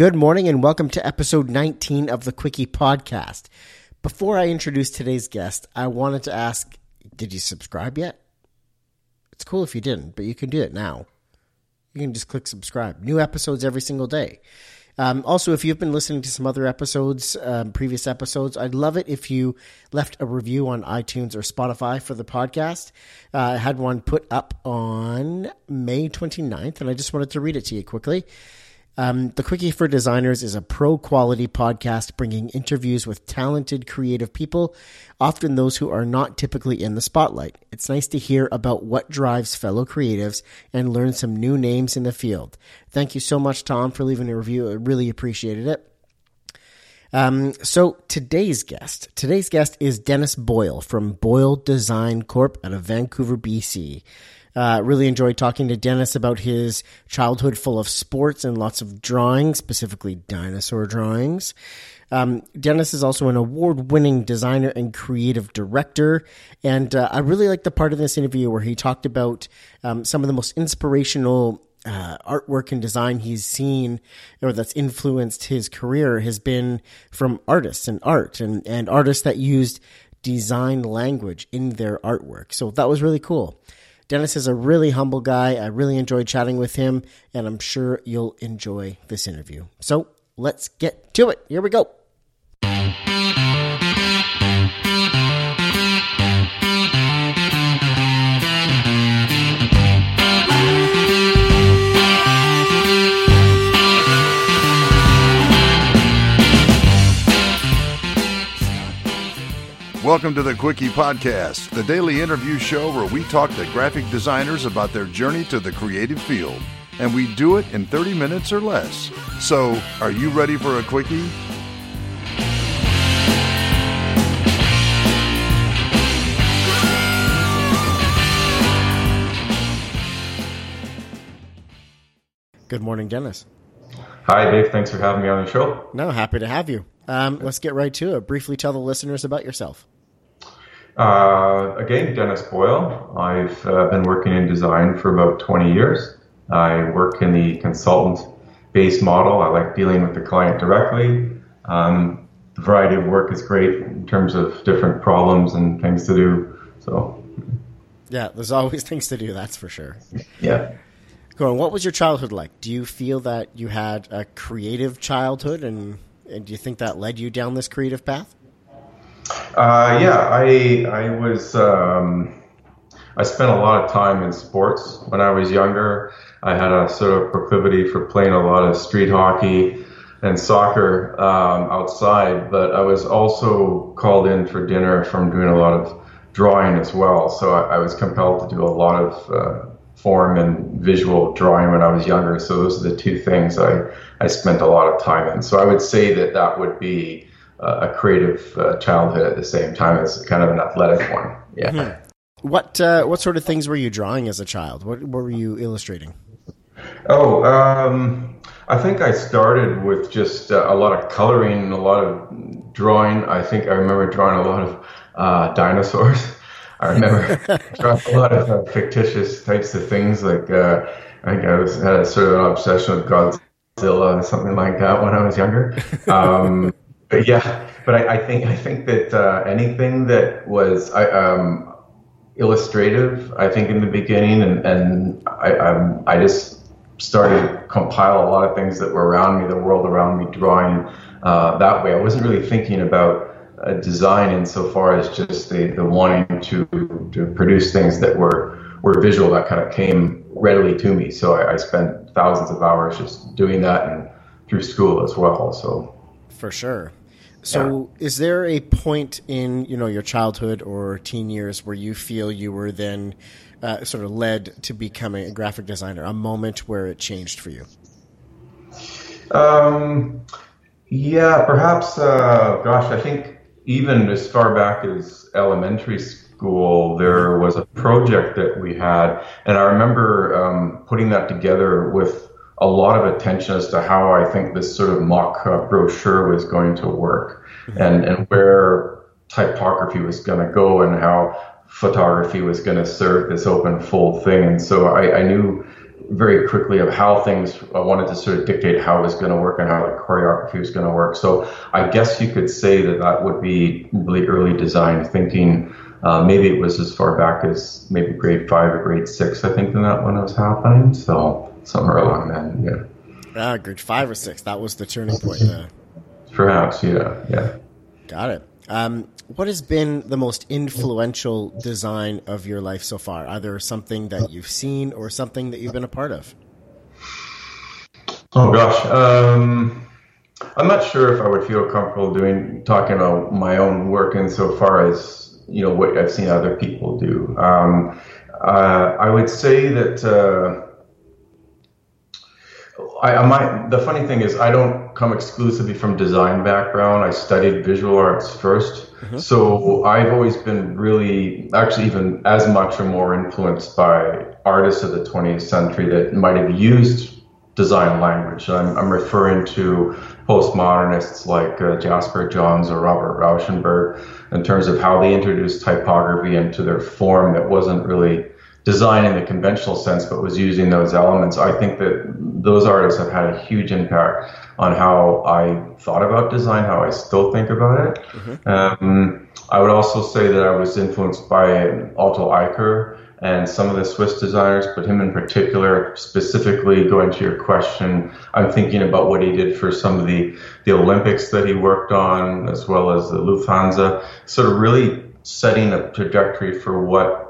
Good morning and welcome to episode 19 of the Quickie Podcast. Before I introduce today's guest, I wanted to ask Did you subscribe yet? It's cool if you didn't, but you can do it now. You can just click subscribe. New episodes every single day. Um, also, if you've been listening to some other episodes, um, previous episodes, I'd love it if you left a review on iTunes or Spotify for the podcast. Uh, I had one put up on May 29th, and I just wanted to read it to you quickly. Um, the Quickie for Designers is a pro quality podcast bringing interviews with talented, creative people, often those who are not typically in the spotlight. It's nice to hear about what drives fellow creatives and learn some new names in the field. Thank you so much, Tom, for leaving a review. I really appreciated it. Um, so today's guest, today's guest is Dennis Boyle from Boyle Design Corp out of Vancouver, BC. Uh, really enjoyed talking to Dennis about his childhood full of sports and lots of drawing, specifically dinosaur drawings. Um, Dennis is also an award winning designer and creative director. And uh, I really like the part of this interview where he talked about um, some of the most inspirational uh, artwork and design he's seen or that's influenced his career has been from artists and art and, and artists that used design language in their artwork. So that was really cool. Dennis is a really humble guy. I really enjoyed chatting with him, and I'm sure you'll enjoy this interview. So let's get to it. Here we go. Welcome to the Quickie Podcast, the daily interview show where we talk to graphic designers about their journey to the creative field. And we do it in 30 minutes or less. So, are you ready for a Quickie? Good morning, Dennis. Hi, Dave. Thanks for having me on the show. No, happy to have you. Um, let's get right to it. Briefly tell the listeners about yourself. Uh, again, Dennis Boyle. I've uh, been working in design for about 20 years. I work in the consultant based model. I like dealing with the client directly. Um, the variety of work is great in terms of different problems and things to do. So, yeah, there's always things to do, that's for sure. Yeah. Go on, what was your childhood like? Do you feel that you had a creative childhood and, and do you think that led you down this creative path? Uh, yeah, I I was um, I spent a lot of time in sports when I was younger. I had a sort of proclivity for playing a lot of street hockey and soccer um, outside, but I was also called in for dinner from doing a lot of drawing as well. So I, I was compelled to do a lot of uh, form and visual drawing when I was younger. So those are the two things I, I spent a lot of time in. So I would say that that would be a creative uh, childhood at the same time as kind of an athletic one. Yeah. Mm-hmm. What uh, what sort of things were you drawing as a child? What, what were you illustrating? Oh, um, I think I started with just uh, a lot of coloring and a lot of drawing. I think I remember drawing a lot of uh, dinosaurs. I remember drawing a lot of uh, fictitious types of things. Like I think I was had a sort of an obsession with Godzilla or something like that when I was younger. Um, but yeah, but I, I, think I think that uh, anything that was I, um, illustrative, I think in the beginning, and and I um, I just started to compile a lot of things that were around me, the world around me, drawing uh, that way. I wasn't really thinking about uh, design insofar as just the, the wanting to to produce things that were were visual that kind of came readily to me. So I, I spent thousands of hours just doing that and through school as well. So for sure. So, yeah. is there a point in you know your childhood or teen years where you feel you were then uh, sort of led to becoming a graphic designer? A moment where it changed for you? Um, yeah, perhaps. Uh, gosh, I think even as far back as elementary school, there was a project that we had, and I remember um, putting that together with a lot of attention as to how I think this sort of mock uh, brochure was going to work mm-hmm. and, and where typography was going to go and how photography was going to serve this open full thing. And so I, I knew very quickly of how things I wanted to sort of dictate how it was going to work and how the choreography was going to work. So I guess you could say that that would be really early design thinking. Uh, maybe it was as far back as maybe grade five or grade six, I think, when that when it was happening. So somewhere along that. yeah. Ah, grade five or six. That was the turning point. Uh, Perhaps, yeah, yeah. got it. Um, what has been the most influential design of your life so far? Either something that you've seen or something that you've been a part of? Oh gosh, um, I'm not sure if I would feel comfortable doing talking about my own work insofar as you know what I've seen other people do. Um, uh, I would say that. Uh, I, I might, the funny thing is, I don't come exclusively from design background. I studied visual arts 1st Mm-hmm. so I've always been really, actually, even as much or more influenced by artists of the 20th century that might have used design language. I'm, I'm referring to postmodernists like uh, Jasper Johns or Robert Rauschenberg in terms of how they introduced typography into their form that wasn't really design in the conventional sense, but was using those elements. I think that those artists have had a huge impact on how I thought about design, how I still think about it. Um, I would also say that I was influenced by Otl Aicher and some of the Swiss designers, but him in particular, specifically going to your question, I'm thinking about what he did for some of the, the Olympics that he worked on, as well as the Lufthansa, sort of really setting a trajectory for what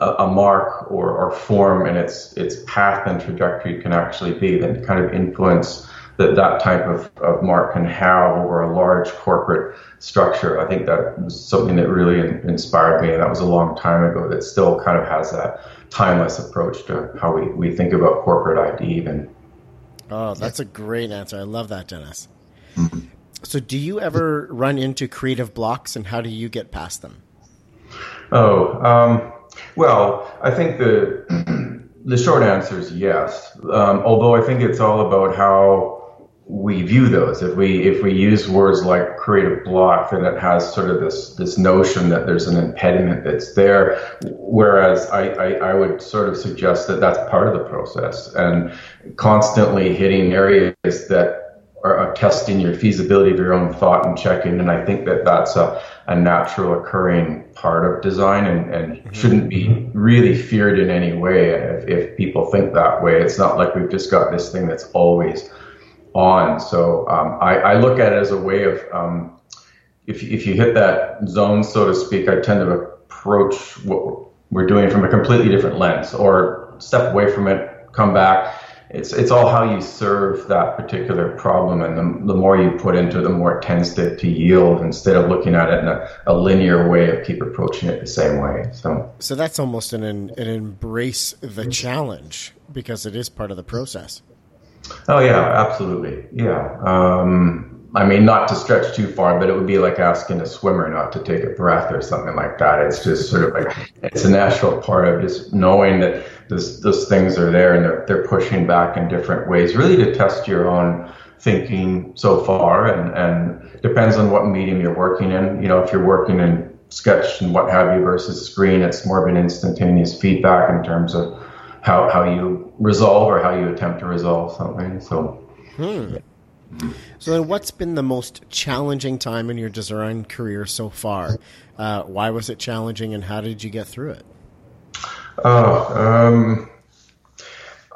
a, a mark or, or form and its its path and trajectory can actually be, then kind of influence that that type of, of mark can have over a large corporate structure. I think that was something that really in, inspired me, and that was a long time ago. That still kind of has that timeless approach to how we, we think about corporate ID. Even Oh, that's a great answer. I love that, Dennis. So, do you ever run into creative blocks, and how do you get past them? oh, um, well, I think the the short answer is yes. Um, although I think it's all about how we view those. If we if we use words like creative block, then it has sort of this this notion that there's an impediment that's there. Whereas I, I, I would sort of suggest that that's part of the process and constantly hitting areas that are, are testing your feasibility of your own thought and checking. And I think that that's a, a natural occurring part of design and, and shouldn't be really feared in any way if, if people think that way. It's not like we've just got this thing that's always on. So um, I, I, look at it as a way of um, if if you hit that zone, so to speak, I tend to approach what we're doing from a completely different lens, or step away from it, come back. It's it's all how you serve that particular problem, and the, the more you put into it, the more it tends to, to yield. Instead of looking at it in a, a linear way of keep approaching it the same way. So So that's almost an an embrace the challenge because it is part of the process. Oh yeah, absolutely. Yeah. Um, I mean, not to stretch too far, but it would be like asking a swimmer not to take a breath or something like that. It's just sort of like it's a natural part of just knowing that this, those things are there and they're they're pushing back in different ways, really to test your own thinking so far, and and depends on what medium you're working in. You know, if you're working in sketch and what have you versus screen, it's more of an instantaneous feedback in terms of how, how you resolve or how you attempt to resolve something. So, hmm. So then, what's been the most challenging time in your design career so far? Uh, why was it challenging, and how did you get through it? oh, um,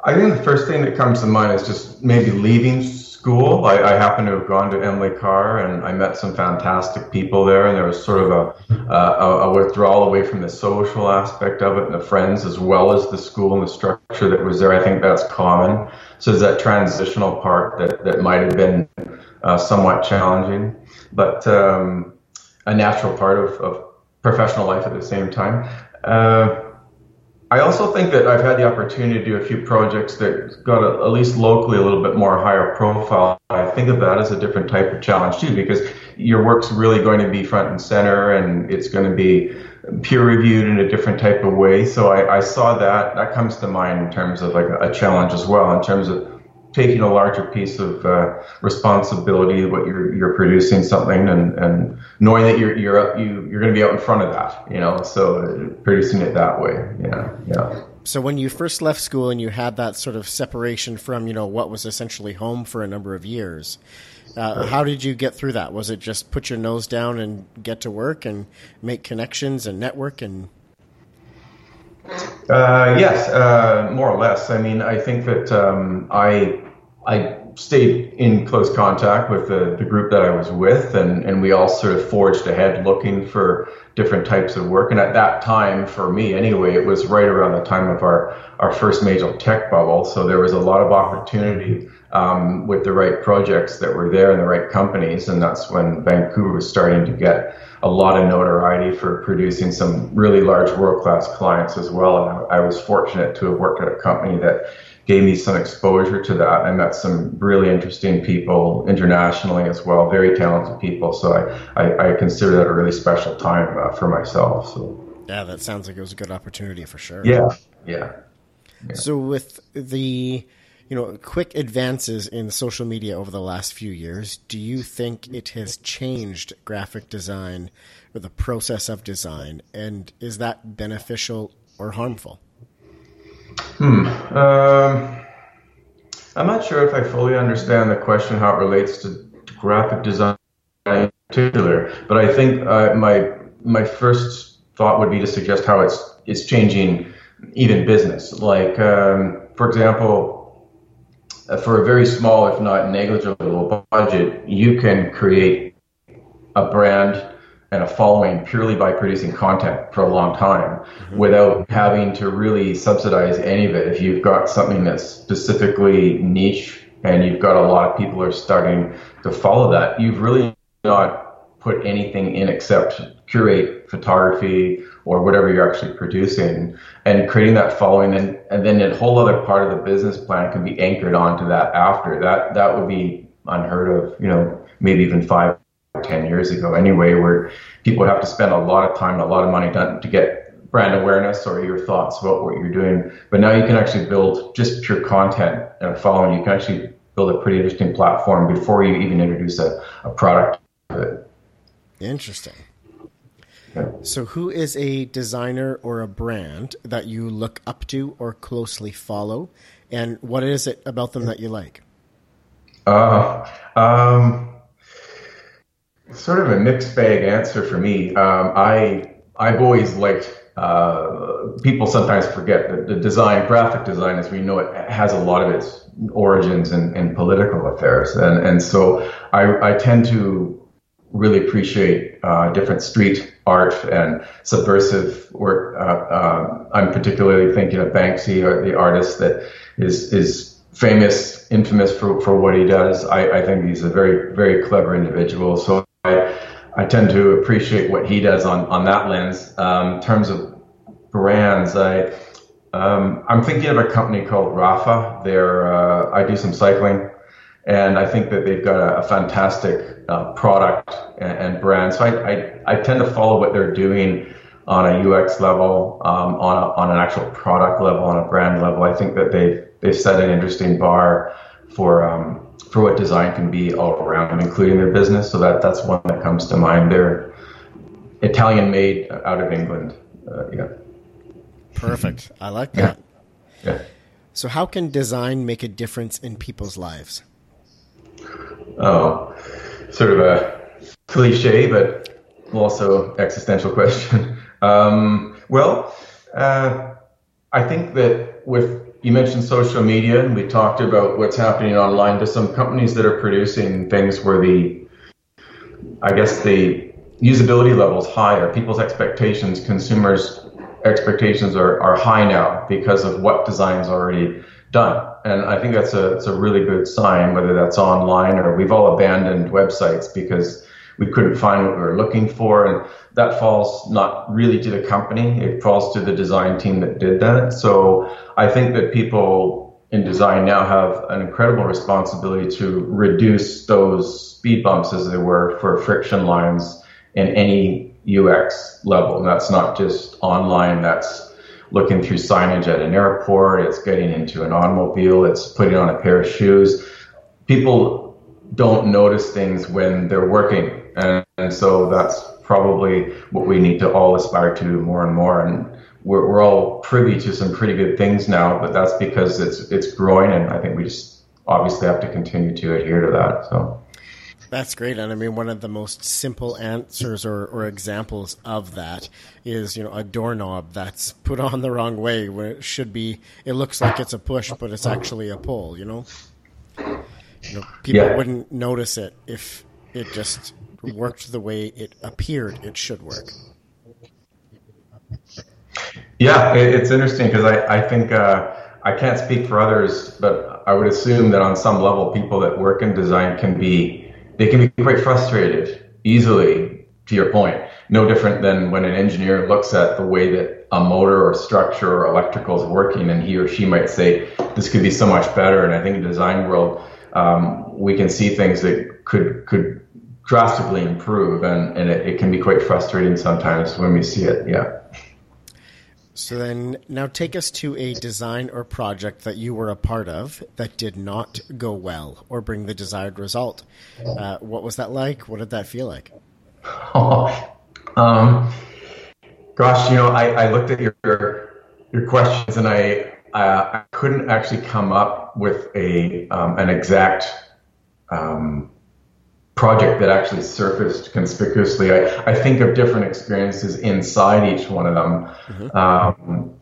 I think the first thing that comes to mind is just maybe leaving school. I, I happen to have gone to Emily Carr and I met some fantastic people there, and there was sort of a, a withdrawal away from the social aspect of it and the friends as well as the school and the structure that was there. I think that's common. So there's that transitional part that, that might have been uh, somewhat challenging, but um, a natural part of, of professional life at the same time. Uh, I also think that I've had the opportunity to do a few projects that got a, at least locally a little bit more higher profile. I think of that as a different type of challenge too, because your work's really going to be front and center, and it's going to be peer reviewed in a different type of way. So I, I saw that. That comes to mind in terms of like a, challenge as well, in terms of taking a larger piece of uh, responsibility what you're you're producing something and, and knowing that you're you're you you're going to be out in front of that you know? So uh, producing it that way yeah yeah. So when you first left school and you had that sort of separation from you know what was essentially home for a number of years, uh, how did you get through that? Was it just put your nose down and get to work and make connections and network and? Uh, yes, uh, more or less. I mean, I think that um, I I stayed in close contact with the, the group that I was with, and, and we all sort of forged ahead looking for different types of work. And at that time, for me anyway, it was right around the time of our, our first major tech bubble. So there was a lot of opportunity um, with the right projects that were there and the right companies. And that's when Vancouver was starting to get a lot of notoriety for producing some really large world class clients as well. And I, I was fortunate to have worked at a company that gave me some exposure to that. I met some really interesting people internationally as well, very talented people. So I, I, I consider that a really special time uh, for myself. So yeah, that sounds like it was a good opportunity for sure. Yeah, yeah. yeah. So with the you know quick advances in social media over the last few years, do you think it has changed graphic design or the process of design, and is that beneficial or harmful? Hmm. Um, I'm not sure if I fully understand the question how it relates to graphic design in particular, but I think uh, my my first thought would be to suggest how it's it's changing even business. Like, um, for example, for a very small, if not negligible budget, you can create a brand and a following purely by producing content for a long time mm-hmm. without having to really subsidize any of it. If you've got something that's specifically niche and you've got a lot of people are starting to follow that, you've really not put anything in except curate photography or whatever you're actually producing and creating that following and, and then a whole other part of the business plan can be anchored onto that after that that would be unheard of you know maybe even five or 10 years ago anyway, where people would have to spend a lot of time and a lot of money done to get brand awareness or your thoughts about what you're doing. But now you can actually build just pure content and a following. You can actually build a pretty interesting platform before you even introduce a, a product. Interesting. So, who is a designer or a brand that you look up to or closely follow, and what is it about them that you like? Uh, um, sort of a mixed bag answer for me. Um, I I've always liked. Uh, people sometimes forget that the design, graphic design, as we know it, has a lot of its origins in, in political affairs, and and so I, I tend to really appreciate uh, different street art and subversive work. Uh, uh I'm particularly thinking of Banksy, or the artist that is is famous, infamous for, for what he does. I, I think he's a very very clever individual. So I, I tend to appreciate what he does on, on that lens. Um, in terms of brands, I, um, I'm thinking of a company called Rapha. They're, uh, I do some cycling, and I think that they've got a, a fantastic uh, product and, and, brand. So I, I, I, tend to follow what they're doing on a UX level, um, on, a, on an actual product level, on a brand level. I think that they've, they've set an interesting bar for um, for what design can be all around, including their business. So that that's one that comes to mind. They're Italian made out of England. Uh, yeah. Perfect. I like that. Yeah. yeah. So, how can design make a difference in people's lives? Oh, sort of a cliche, but also existential question. Um, well, uh, I think that with you mentioned social media, and we talked about what's happening online to some companies that are producing things where the, I guess the usability level is higher. People's expectations, consumers' expectations are, are high now because of what design's already done. And I think that's a, it's a really good sign, whether that's online or we've all abandoned websites because we couldn't find what we were looking for. And that falls not really to the company, it falls to the design team that did that. So I think that people in design now have an incredible responsibility to reduce those speed bumps, as they were, for friction lines in any UX level. And that's not just online, that's looking through signage at an airport, it's getting into an automobile, it's putting on a pair of shoes. People don't notice things when they're working, and, and so that's probably what we need to all aspire to more and more. And we're, we're all privy to some pretty good things now, but that's because it's it's growing, and I think we just obviously have to continue to adhere to that. So. That's great. And I mean, one of the most simple answers or, or examples of that is, you know, a doorknob that's put on the wrong way where it should be, it looks like it's a push, but it's actually a pull, you know? You know, people yeah. wouldn't notice it if it just worked the way it appeared it should work. Yeah, it's interesting because I, I think uh, I can't speak for others, but I would assume that on some level, people that work in design can be they can be quite frustrated easily. To your point, no different than when an engineer looks at the way that a motor or structure or electrical is working, and he or she might say, "This could be so much better." And I think in the design world, um, we can see things that could could drastically improve, and, and it, it can be quite frustrating sometimes when we see it. Yeah. So then, now take us to a design or project that you were a part of that did not go well or bring the desired result. Uh, what was that like? What did that feel like? Oh, um, gosh, you know, I, I looked at your your questions and I uh, I couldn't actually come up with a um, an exact um, project that actually surfaced conspicuously. I, I think of different experiences inside each one of them. Mm-hmm. Um,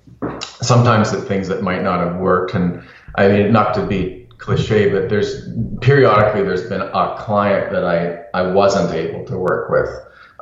sometimes the things that might not have worked, and I mean, not to be cliche, but there's periodically there's been a client that I I wasn't able to work with.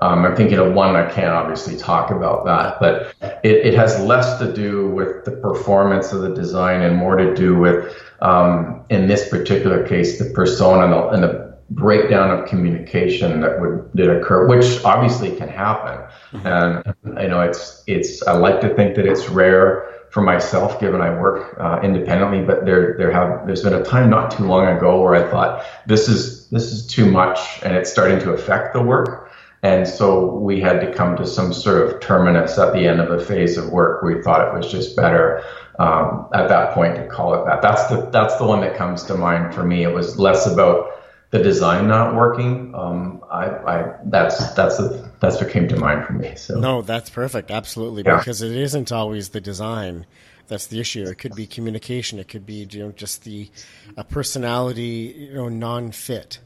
Um, I'm thinking of one I can't obviously talk about that, but it, it, has less to do with the performance of the design and more to do with, um, in this particular case, the persona and the, and the breakdown of communication that would that occur, which obviously can happen. Mm-hmm. And you know, it's it's I like to think that it's rare for myself, given I work uh, independently. But there there have there's been a time not too long ago where I thought this is this is too much, and it's starting to affect the work. And so we had to come to some sort of terminus at the end of a phase of work. We thought it was just better um, at that point to call it that. That's the that's the one that comes to mind for me. It was less about the design not working, um, I, I, that's that's a, that's what came to mind for me. So no, that's perfect, absolutely, yeah. because it isn't always the design that's the issue. It could be communication. It could be you know just the a personality you know non fit.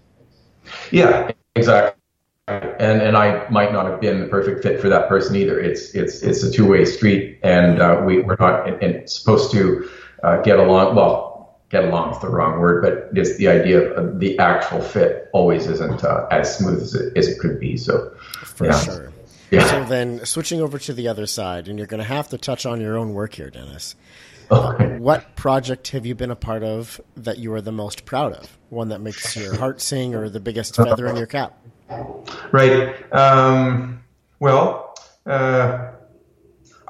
Yeah, exactly. And and I might not have been the perfect fit for that person either. It's it's it's a two way street, and uh, we we're not and, and supposed to uh, get along. Well, get along is the wrong word, but just the idea of the actual fit always isn't uh, as smooth as it, as it could be. So, for yeah. sure. Yeah. So then, switching over to the other side, and you're going to have to touch on your own work here, Dennis. Okay. What project have you been a part of that you are the most proud of? One that makes your heart sing, or the biggest feather in your cap? Right. Um, well, uh,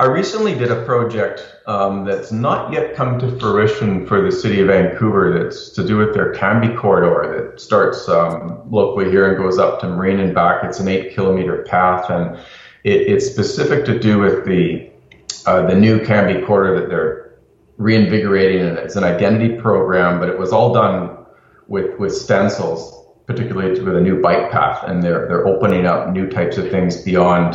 I recently did a project um, that's not yet come to fruition for the city of Vancouver. That's to do with their Cambie corridor that starts um, locally here and goes up to Marine and back. It's an eight kilometer path, and it, it's specific to do with the uh, the new Cambie corridor that they're reinvigorating, and it's an identity program. But it was all done with with stencils, particularly with a new bike path, and they're they're opening up new types of things beyond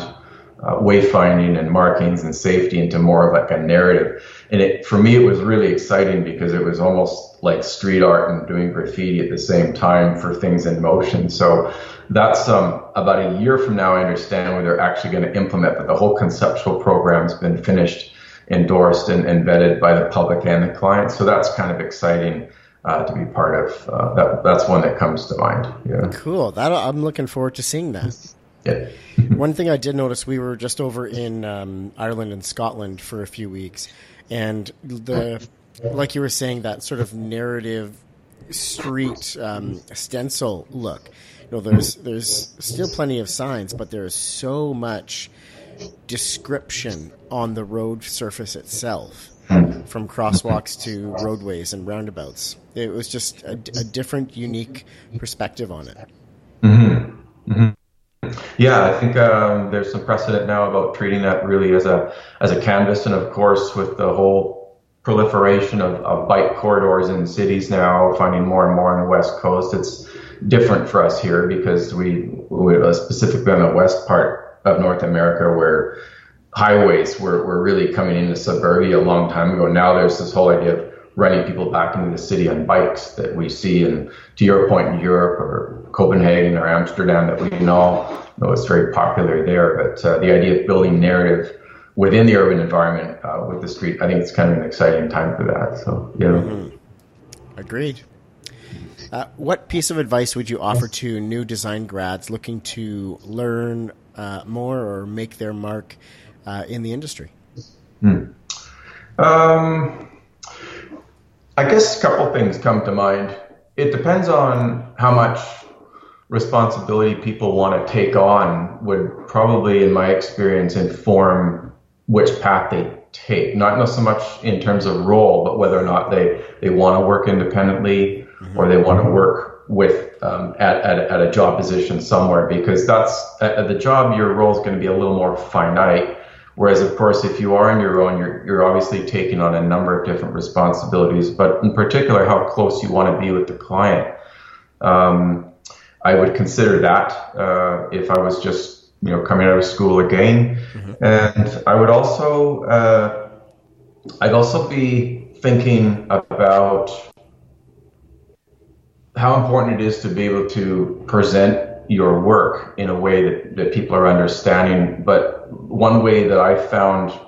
uh, wayfinding and markings and safety into more of like a narrative. And it, for me, it was really exciting because it was almost like street art and doing graffiti at the same time for things in motion. So that's um, about a year from now. I understand where they're actually going to implement, but the whole conceptual program's been finished, endorsed, and, and vetted by the public and the client. So that's kind of exciting. Uh, to be part of uh, that, that's one that comes to mind. Yeah. Cool. That I'm looking forward to seeing that. One thing I did notice, we were just over in um, Ireland and Scotland for a few weeks, and the like you were saying that sort of narrative street um, stencil look. You know, there's there's still plenty of signs, but there is so much description on the road surface itself, from crosswalks to roadways and roundabouts. It was just a, a different, unique perspective on it. Yeah, I think um, there's some precedent now about treating that really as a as a canvas, and of course with the whole proliferation of, of bike corridors in cities now, finding more and more on the west coast, it's different for us here because we, we uh, specifically on the west part of North America where highways were, were really coming into suburbia a long time ago. Now there's this whole idea of running people back into the city on bikes that we see, and to your point in Europe or Copenhagen or Amsterdam that we know, know it's very popular there. But uh, the idea of building narrative within the urban environment uh, with the street, I think it's kind of an exciting time for that. So yeah. Mm-hmm. Agreed. Uh, what piece of advice would you offer to new design grads looking to learn uh, more or make their mark uh, in the industry? Hmm. Um, I guess a couple things come to mind. It depends on how much responsibility people want to take on, would probably, in my experience, inform which path they take. Not so much in terms of role, but whether or not they, they want to work independently mm-hmm. or they want to work with um, at, at, at, a job position somewhere because that's at the job your role is going to be a little more finite whereas of course if you are on your own you're, you're obviously taking on a number of different responsibilities but in particular how close you want to be with the client um, i would consider that uh, if i was just you know coming out of school again mm-hmm. and i would also uh, i'd also be thinking about how important it is to be able to present your work in a way that, that people are understanding. But one way that I found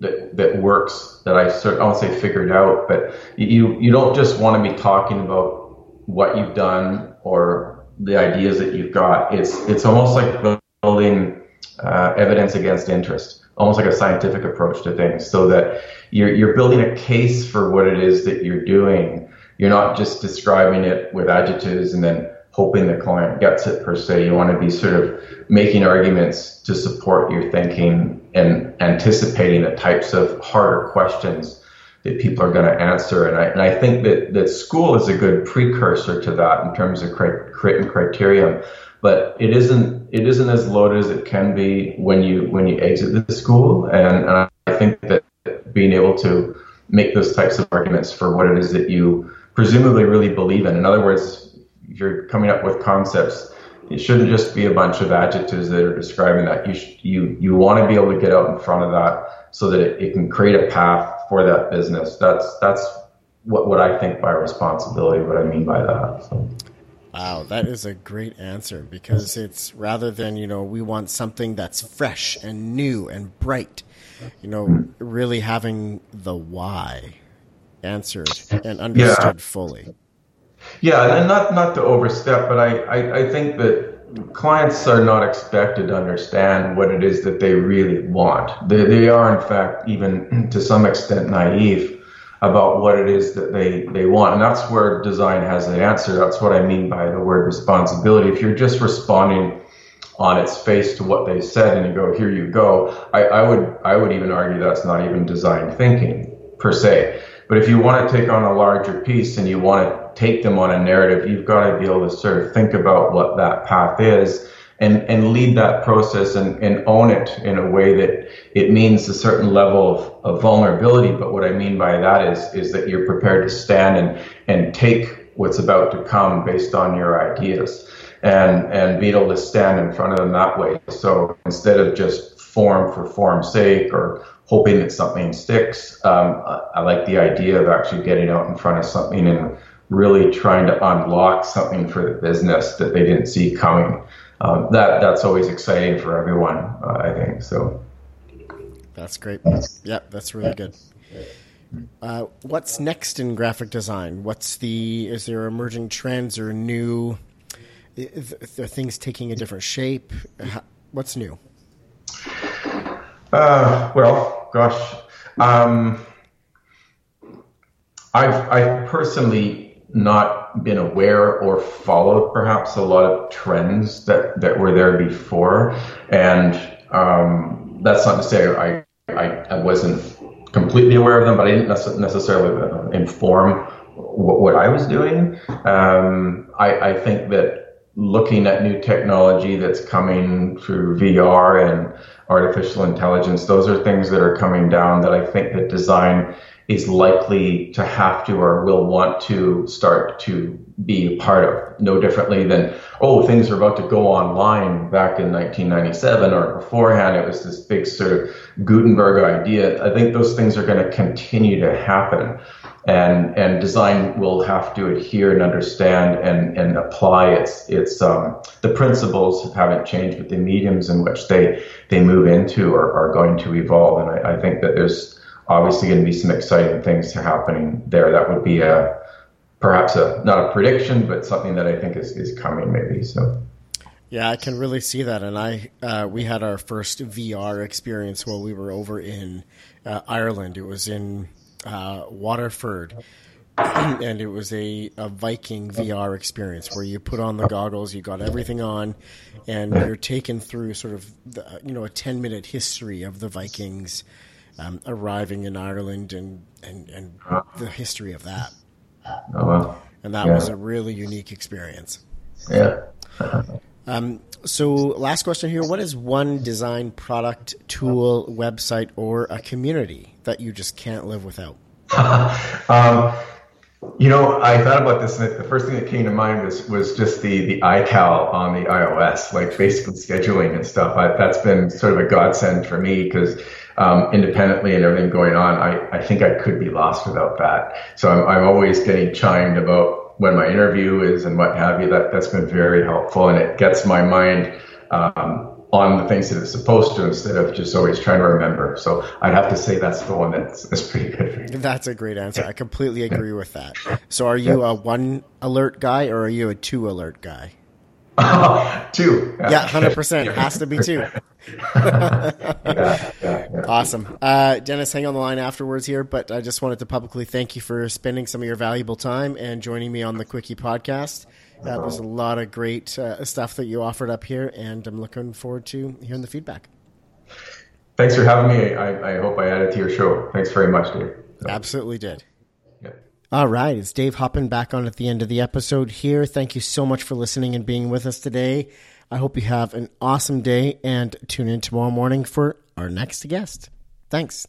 that that works that I sort I won't say figured out, but you you don't just want to be talking about what you've done or the ideas that you've got. It's it's almost like building uh, evidence against interest, almost like a scientific approach to things, so that you're you're building a case for what it is that you're doing you're not just describing it with adjectives and then hoping the client gets it per se. You want to be sort of making arguments to support your thinking and anticipating the types of harder questions that people are going to answer. And I, and I think that, that school is a good precursor to that in terms of creating criteria. But it isn't it isn't as loaded as it can be when you when you exit the school. And, and I think that being able to make those types of arguments for what it is that you presumably really believe in. In other words, you're coming up with concepts, it shouldn't just be a bunch of adjectives that are describing that. You sh- you you want to be able to get out in front of that so that it, it can create a path for that business. That's that's what what I think by responsibility. What I mean by that. So. Wow, that is a great answer because it's rather than, you know, we want something that's fresh and new and bright, you know, hmm. really having the why answered and understood yeah. fully. Yeah, and not not to overstep, but I, I, I think that clients are not expected to understand what it is that they really want. They, they are, in fact, even to some extent naive about what it is that they, they want. And that's where design has the answer. That's what I mean by the word responsibility. If you're just responding on its face to what they said and you go, here you go, I, I would I would even argue that's not even design thinking per se. But if you want to take on a larger piece and you want to take them on a narrative, you've got to be able to sort of think about what that path is and, and lead that process and, and own it in a way that it means a certain level of, of vulnerability. But what I mean by that is, is that you're prepared to stand and, and take what's about to come based on your ideas and, and be able to stand in front of them that way. So instead of just form for form's sake or hoping that something sticks. Um, I like the idea of actually getting out in front of something and really trying to unlock something for the business that they didn't see coming. Um, that that's always exciting for everyone, uh, I think. So that's great. Yeah, that's really good. Uh, what's next in graphic design? What's the is there emerging trends or new? Are things taking a different shape? What's new? Uh, well, gosh, um, I've I've personally not been aware or followed perhaps a lot of trends that that were there before, and um, that's not to say I, I, I wasn't completely aware of them, but I didn't necessarily inform what, what I was doing. Um, I, I think that looking at new technology that's coming through VR and artificial intelligence. Those are things that are coming down that I think that design is likely to have to or will want to start to be a part of. No differently than, oh, things are about to go online back in 1997 or beforehand. It was this big sort of Gutenberg idea. I think those things are going to continue to happen. And, and design will have to adhere and understand and, and apply its its um, the principles haven't changed, but the mediums in which they they move into are, are going to evolve. And I, I think that there's obviously going to be some exciting things happening there. That would be a perhaps a not a prediction, but something that I think is, is coming maybe. So. Yeah, I can really see that. And I, uh, we had our first VR experience while we were over in uh, Ireland. It was in uh, Waterford, and it was a, a Viking VR experience where you put on the goggles, you got everything on, and you're taken through sort of the, you know a ten minute history of the Vikings um, arriving in Ireland and and and the history of that. Oh well. And that Yeah. was a really unique experience. Yeah. Um, so, last question here: What is one design product, tool, website, or a community that you just can't live without? um, you know, I thought about this, and the first thing that came to mind was was just the the iCal on the iOS, like basically scheduling and stuff. I, that's been sort of a godsend for me because um, independently and everything going on, I, I think I could be lost without that. So I'm, I'm always getting chimed about when my interview is and what have you. That that's been very helpful, and it gets my mind. Um, on the things that it's supposed to instead of just always trying to remember. So I'd have to say that's the one that's, that's pretty good for me. That's a great answer. I completely agree with that. So, are you a one alert guy or are you a two alert guy? two. Yeah, hundred percent has to be two. Yeah, yeah, yeah. Awesome, uh, Dennis. Hang on the line afterwards here, but I just wanted to publicly thank you for spending some of your valuable time and joining me on the Quickie podcast. That was a lot of great uh, stuff that you offered up here, and I'm looking forward to hearing the feedback. Thanks for having me. I, I hope I added to your show. Thanks very much, Dave. So, Absolutely did. All right, it's Dave hopping back on at the end of the episode here. Thank you so much for listening and being with us today. I hope you have an awesome day and tune in tomorrow morning for our next guest. Thanks.